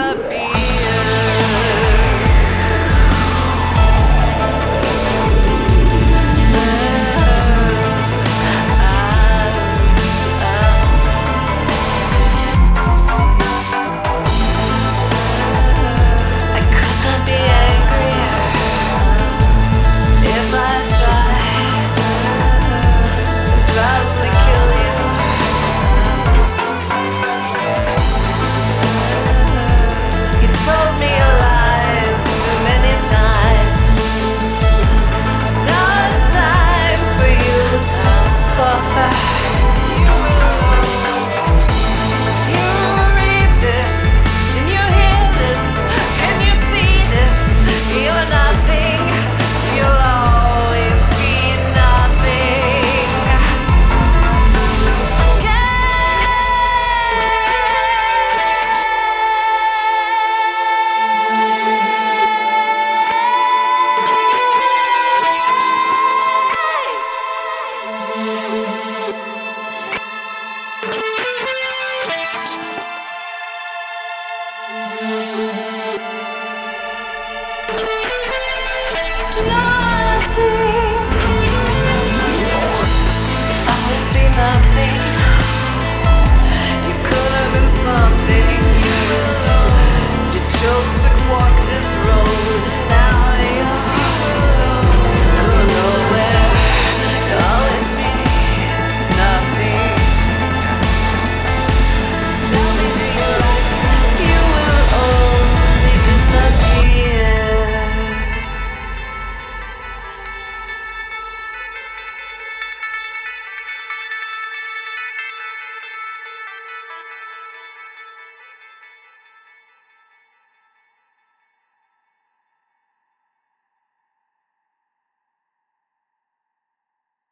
the beat.